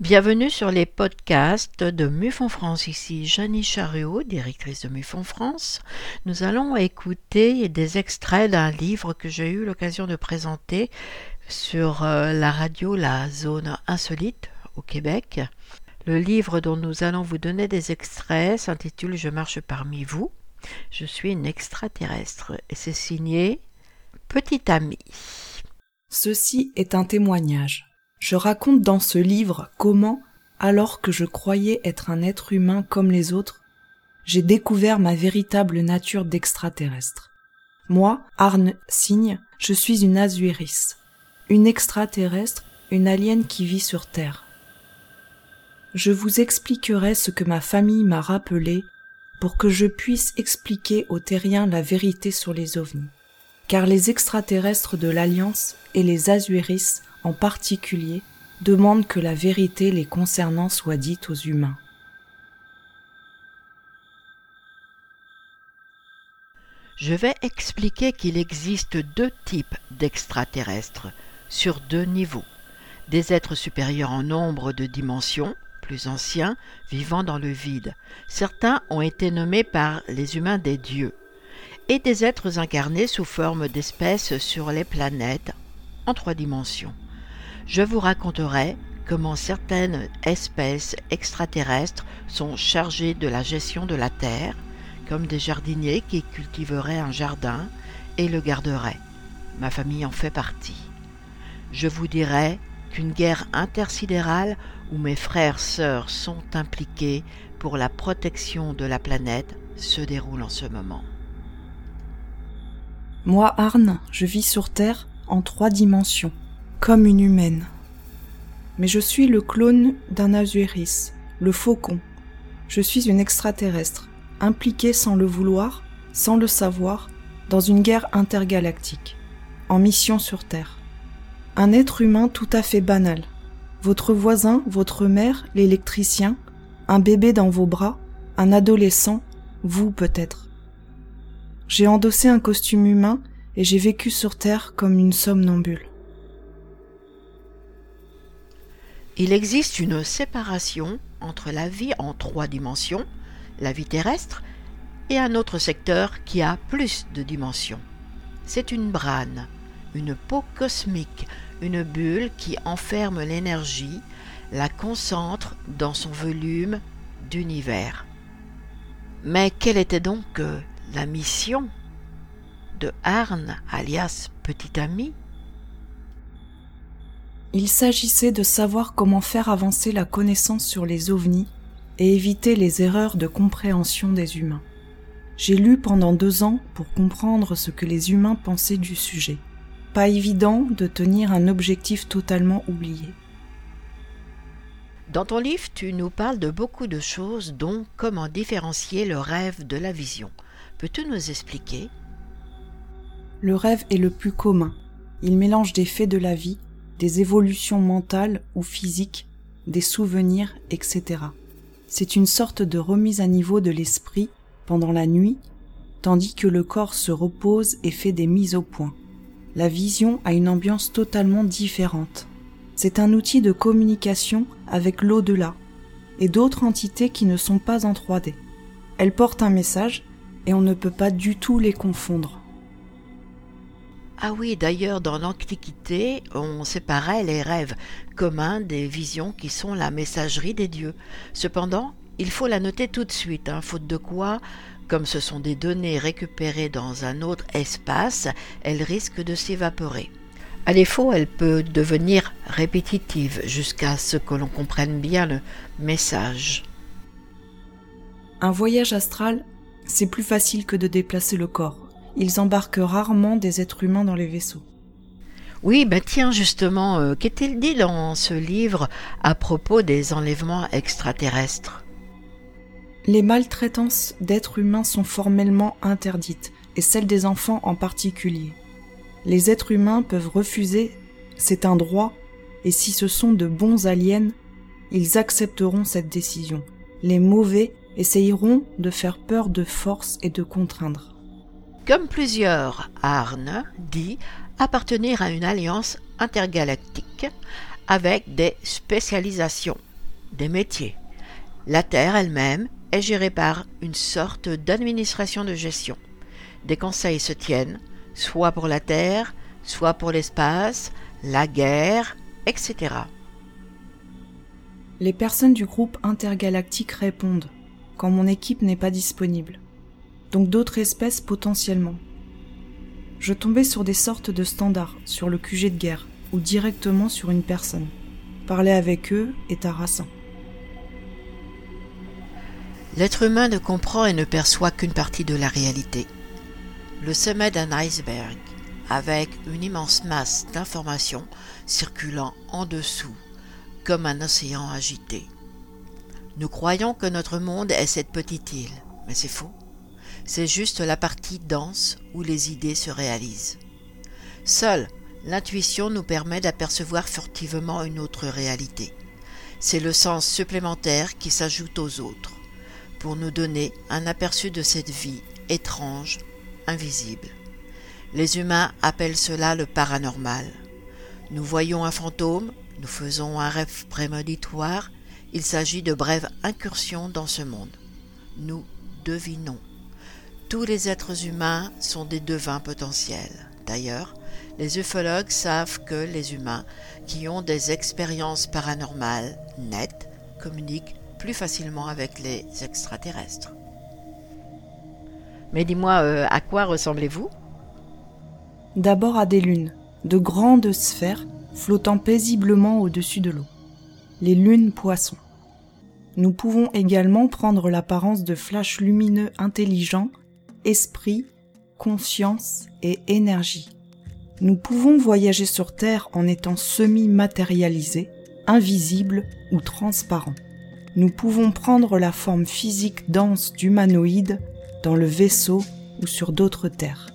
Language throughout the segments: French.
Bienvenue sur les podcasts de MUFON France. Ici Janie Chariot, directrice de MUFON France. Nous allons écouter des extraits d'un livre que j'ai eu l'occasion de présenter sur euh, la radio La Zone Insolite au Québec. Le livre dont nous allons vous donner des extraits s'intitule Je marche parmi vous. Je suis une extraterrestre et c'est signé Petit ami. Ceci est un témoignage. Je raconte dans ce livre comment, alors que je croyais être un être humain comme les autres, j'ai découvert ma véritable nature d'extraterrestre. Moi, Arne Signe, je suis une Azuiris, une extraterrestre, une alien qui vit sur Terre. Je vous expliquerai ce que ma famille m'a rappelé pour que je puisse expliquer aux terriens la vérité sur les ovnis. Car les extraterrestres de l'Alliance et les Azuiris en particulier, demandent que la vérité les concernant soit dite aux humains. Je vais expliquer qu'il existe deux types d'extraterrestres sur deux niveaux. Des êtres supérieurs en nombre de dimensions, plus anciens, vivant dans le vide. Certains ont été nommés par les humains des dieux. Et des êtres incarnés sous forme d'espèces sur les planètes en trois dimensions je vous raconterai comment certaines espèces extraterrestres sont chargées de la gestion de la terre, comme des jardiniers qui cultiveraient un jardin et le garderaient. Ma famille en fait partie. Je vous dirai qu'une guerre intersidérale où mes frères sœurs sont impliqués pour la protection de la planète se déroule en ce moment. Moi, Arne, je vis sur Terre en trois dimensions comme une humaine. Mais je suis le clone d'un Azuéris, le faucon. Je suis une extraterrestre, impliquée sans le vouloir, sans le savoir, dans une guerre intergalactique, en mission sur Terre. Un être humain tout à fait banal. Votre voisin, votre mère, l'électricien, un bébé dans vos bras, un adolescent, vous peut-être. J'ai endossé un costume humain et j'ai vécu sur Terre comme une somnambule. Il existe une séparation entre la vie en trois dimensions, la vie terrestre, et un autre secteur qui a plus de dimensions. C'est une brane, une peau cosmique, une bulle qui enferme l'énergie, la concentre dans son volume d'univers. Mais quelle était donc euh, la mission de Arne, alias Petit Ami il s'agissait de savoir comment faire avancer la connaissance sur les ovnis et éviter les erreurs de compréhension des humains. J'ai lu pendant deux ans pour comprendre ce que les humains pensaient du sujet. Pas évident de tenir un objectif totalement oublié. Dans ton livre, tu nous parles de beaucoup de choses, dont comment différencier le rêve de la vision. Peux-tu nous expliquer? Le rêve est le plus commun. Il mélange des faits de la vie des évolutions mentales ou physiques, des souvenirs, etc. C'est une sorte de remise à niveau de l'esprit pendant la nuit, tandis que le corps se repose et fait des mises au point. La vision a une ambiance totalement différente. C'est un outil de communication avec l'au-delà et d'autres entités qui ne sont pas en 3D. Elle porte un message et on ne peut pas du tout les confondre. Ah oui, d'ailleurs, dans l'Antiquité, on séparait les rêves communs des visions qui sont la messagerie des dieux. Cependant, il faut la noter tout de suite, hein, faute de quoi, comme ce sont des données récupérées dans un autre espace, elles risquent de s'évaporer. À défaut, elle peut devenir répétitive jusqu'à ce que l'on comprenne bien le message. Un voyage astral, c'est plus facile que de déplacer le corps ils embarquent rarement des êtres humains dans les vaisseaux. Oui, ben tiens, justement, euh, qu'est-il dit dans ce livre à propos des enlèvements extraterrestres? Les maltraitances d'êtres humains sont formellement interdites, et celles des enfants en particulier. Les êtres humains peuvent refuser, c'est un droit, et si ce sont de bons aliens, ils accepteront cette décision. Les mauvais essayeront de faire peur de force et de contraindre comme plusieurs Arne dit appartenir à une alliance intergalactique avec des spécialisations des métiers. La Terre elle-même est gérée par une sorte d'administration de gestion. Des conseils se tiennent, soit pour la Terre, soit pour l'espace, la guerre, etc. Les personnes du groupe intergalactique répondent quand mon équipe n'est pas disponible. Donc d'autres espèces potentiellement. Je tombais sur des sortes de standards sur le QG de guerre ou directement sur une personne. Parler avec eux est harassant. L'être humain ne comprend et ne perçoit qu'une partie de la réalité. Le sommet d'un iceberg, avec une immense masse d'informations circulant en dessous, comme un océan agité. Nous croyons que notre monde est cette petite île, mais c'est faux. C'est juste la partie dense où les idées se réalisent. Seule l'intuition nous permet d'apercevoir furtivement une autre réalité. C'est le sens supplémentaire qui s'ajoute aux autres pour nous donner un aperçu de cette vie étrange, invisible. Les humains appellent cela le paranormal. Nous voyons un fantôme, nous faisons un rêve prémonitoire, il s'agit de brèves incursions dans ce monde. Nous devinons. Tous les êtres humains sont des devins potentiels. D'ailleurs, les ufologues savent que les humains qui ont des expériences paranormales nettes communiquent plus facilement avec les extraterrestres. Mais dis-moi, euh, à quoi ressemblez-vous? D'abord à des lunes, de grandes sphères flottant paisiblement au-dessus de l'eau. Les lunes poissons. Nous pouvons également prendre l'apparence de flashs lumineux intelligents, esprit, conscience et énergie. Nous pouvons voyager sur Terre en étant semi-matérialisés, invisibles ou transparents nous pouvons prendre la forme physique dense d'humanoïdes dans le vaisseau ou sur d'autres terres.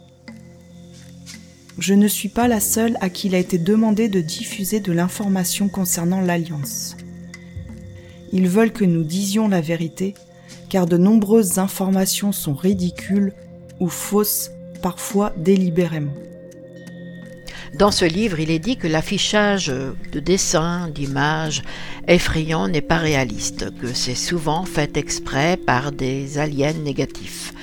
Je ne suis pas la seule à qui il a été demandé de diffuser de l'information concernant l'Alliance. Ils veulent que nous disions la vérité, car de nombreuses informations sont ridicules ou fausses, parfois délibérément. Dans ce livre, il est dit que l'affichage de dessins, d'images effrayants n'est pas réaliste, que c'est souvent fait exprès par des aliens négatifs.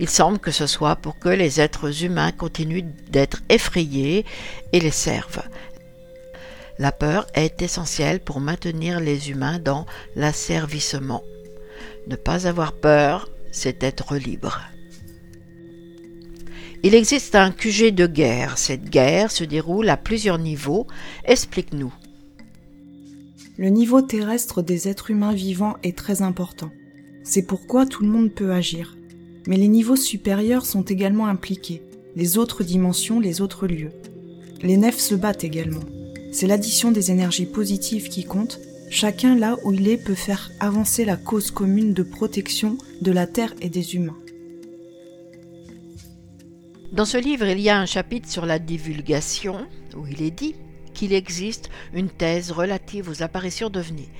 Il semble que ce soit pour que les êtres humains continuent d'être effrayés et les servent. La peur est essentielle pour maintenir les humains dans l'asservissement. Ne pas avoir peur, c'est être libre. Il existe un QG de guerre. Cette guerre se déroule à plusieurs niveaux. Explique-nous. Le niveau terrestre des êtres humains vivants est très important. C'est pourquoi tout le monde peut agir. Mais les niveaux supérieurs sont également impliqués, les autres dimensions, les autres lieux. Les nefs se battent également. C'est l'addition des énergies positives qui compte. Chacun là où il est peut faire avancer la cause commune de protection de la Terre et des humains. Dans ce livre, il y a un chapitre sur la divulgation où il est dit qu'il existe une thèse relative aux apparitions d'ovnis.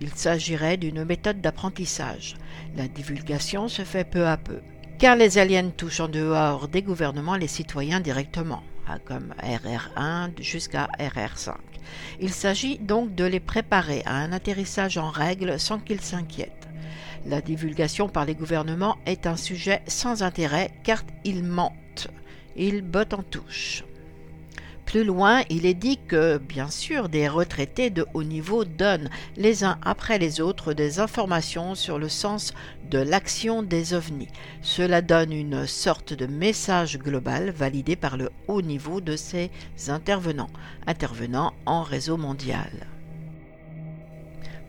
Il s'agirait d'une méthode d'apprentissage. La divulgation se fait peu à peu, car les aliens touchent en dehors des gouvernements les citoyens directement, comme RR1 jusqu'à RR5. Il s'agit donc de les préparer à un atterrissage en règle sans qu'ils s'inquiètent. La divulgation par les gouvernements est un sujet sans intérêt car ils mentent il botte en touche. Plus loin, il est dit que, bien sûr, des retraités de haut niveau donnent les uns après les autres des informations sur le sens de l'action des ovnis. Cela donne une sorte de message global validé par le haut niveau de ces intervenants, intervenants en réseau mondial.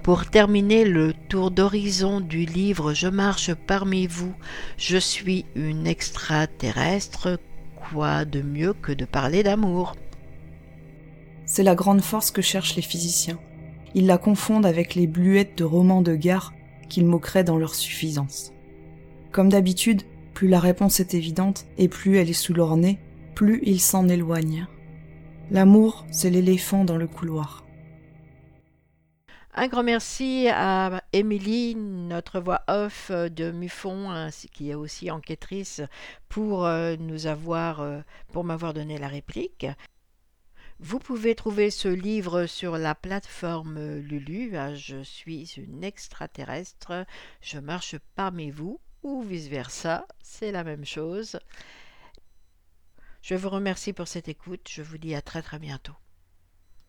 Pour terminer le tour d'horizon du livre Je marche parmi vous, je suis une extraterrestre quoi de mieux que de parler d'amour? C'est la grande force que cherchent les physiciens. Ils la confondent avec les bluettes de romans de gare qu'ils moqueraient dans leur suffisance. Comme d'habitude, plus la réponse est évidente et plus elle est sous leur nez, plus ils s'en éloignent. L'amour, c'est l'éléphant dans le couloir. Un grand merci à Émilie, notre voix off de Muffon, qui est aussi enquêtrice, pour euh, nous avoir, euh, pour m'avoir donné la réplique. Vous pouvez trouver ce livre sur la plateforme Lulu. Ah, je suis une extraterrestre, je marche parmi vous, ou vice-versa, c'est la même chose. Je vous remercie pour cette écoute, je vous dis à très très bientôt.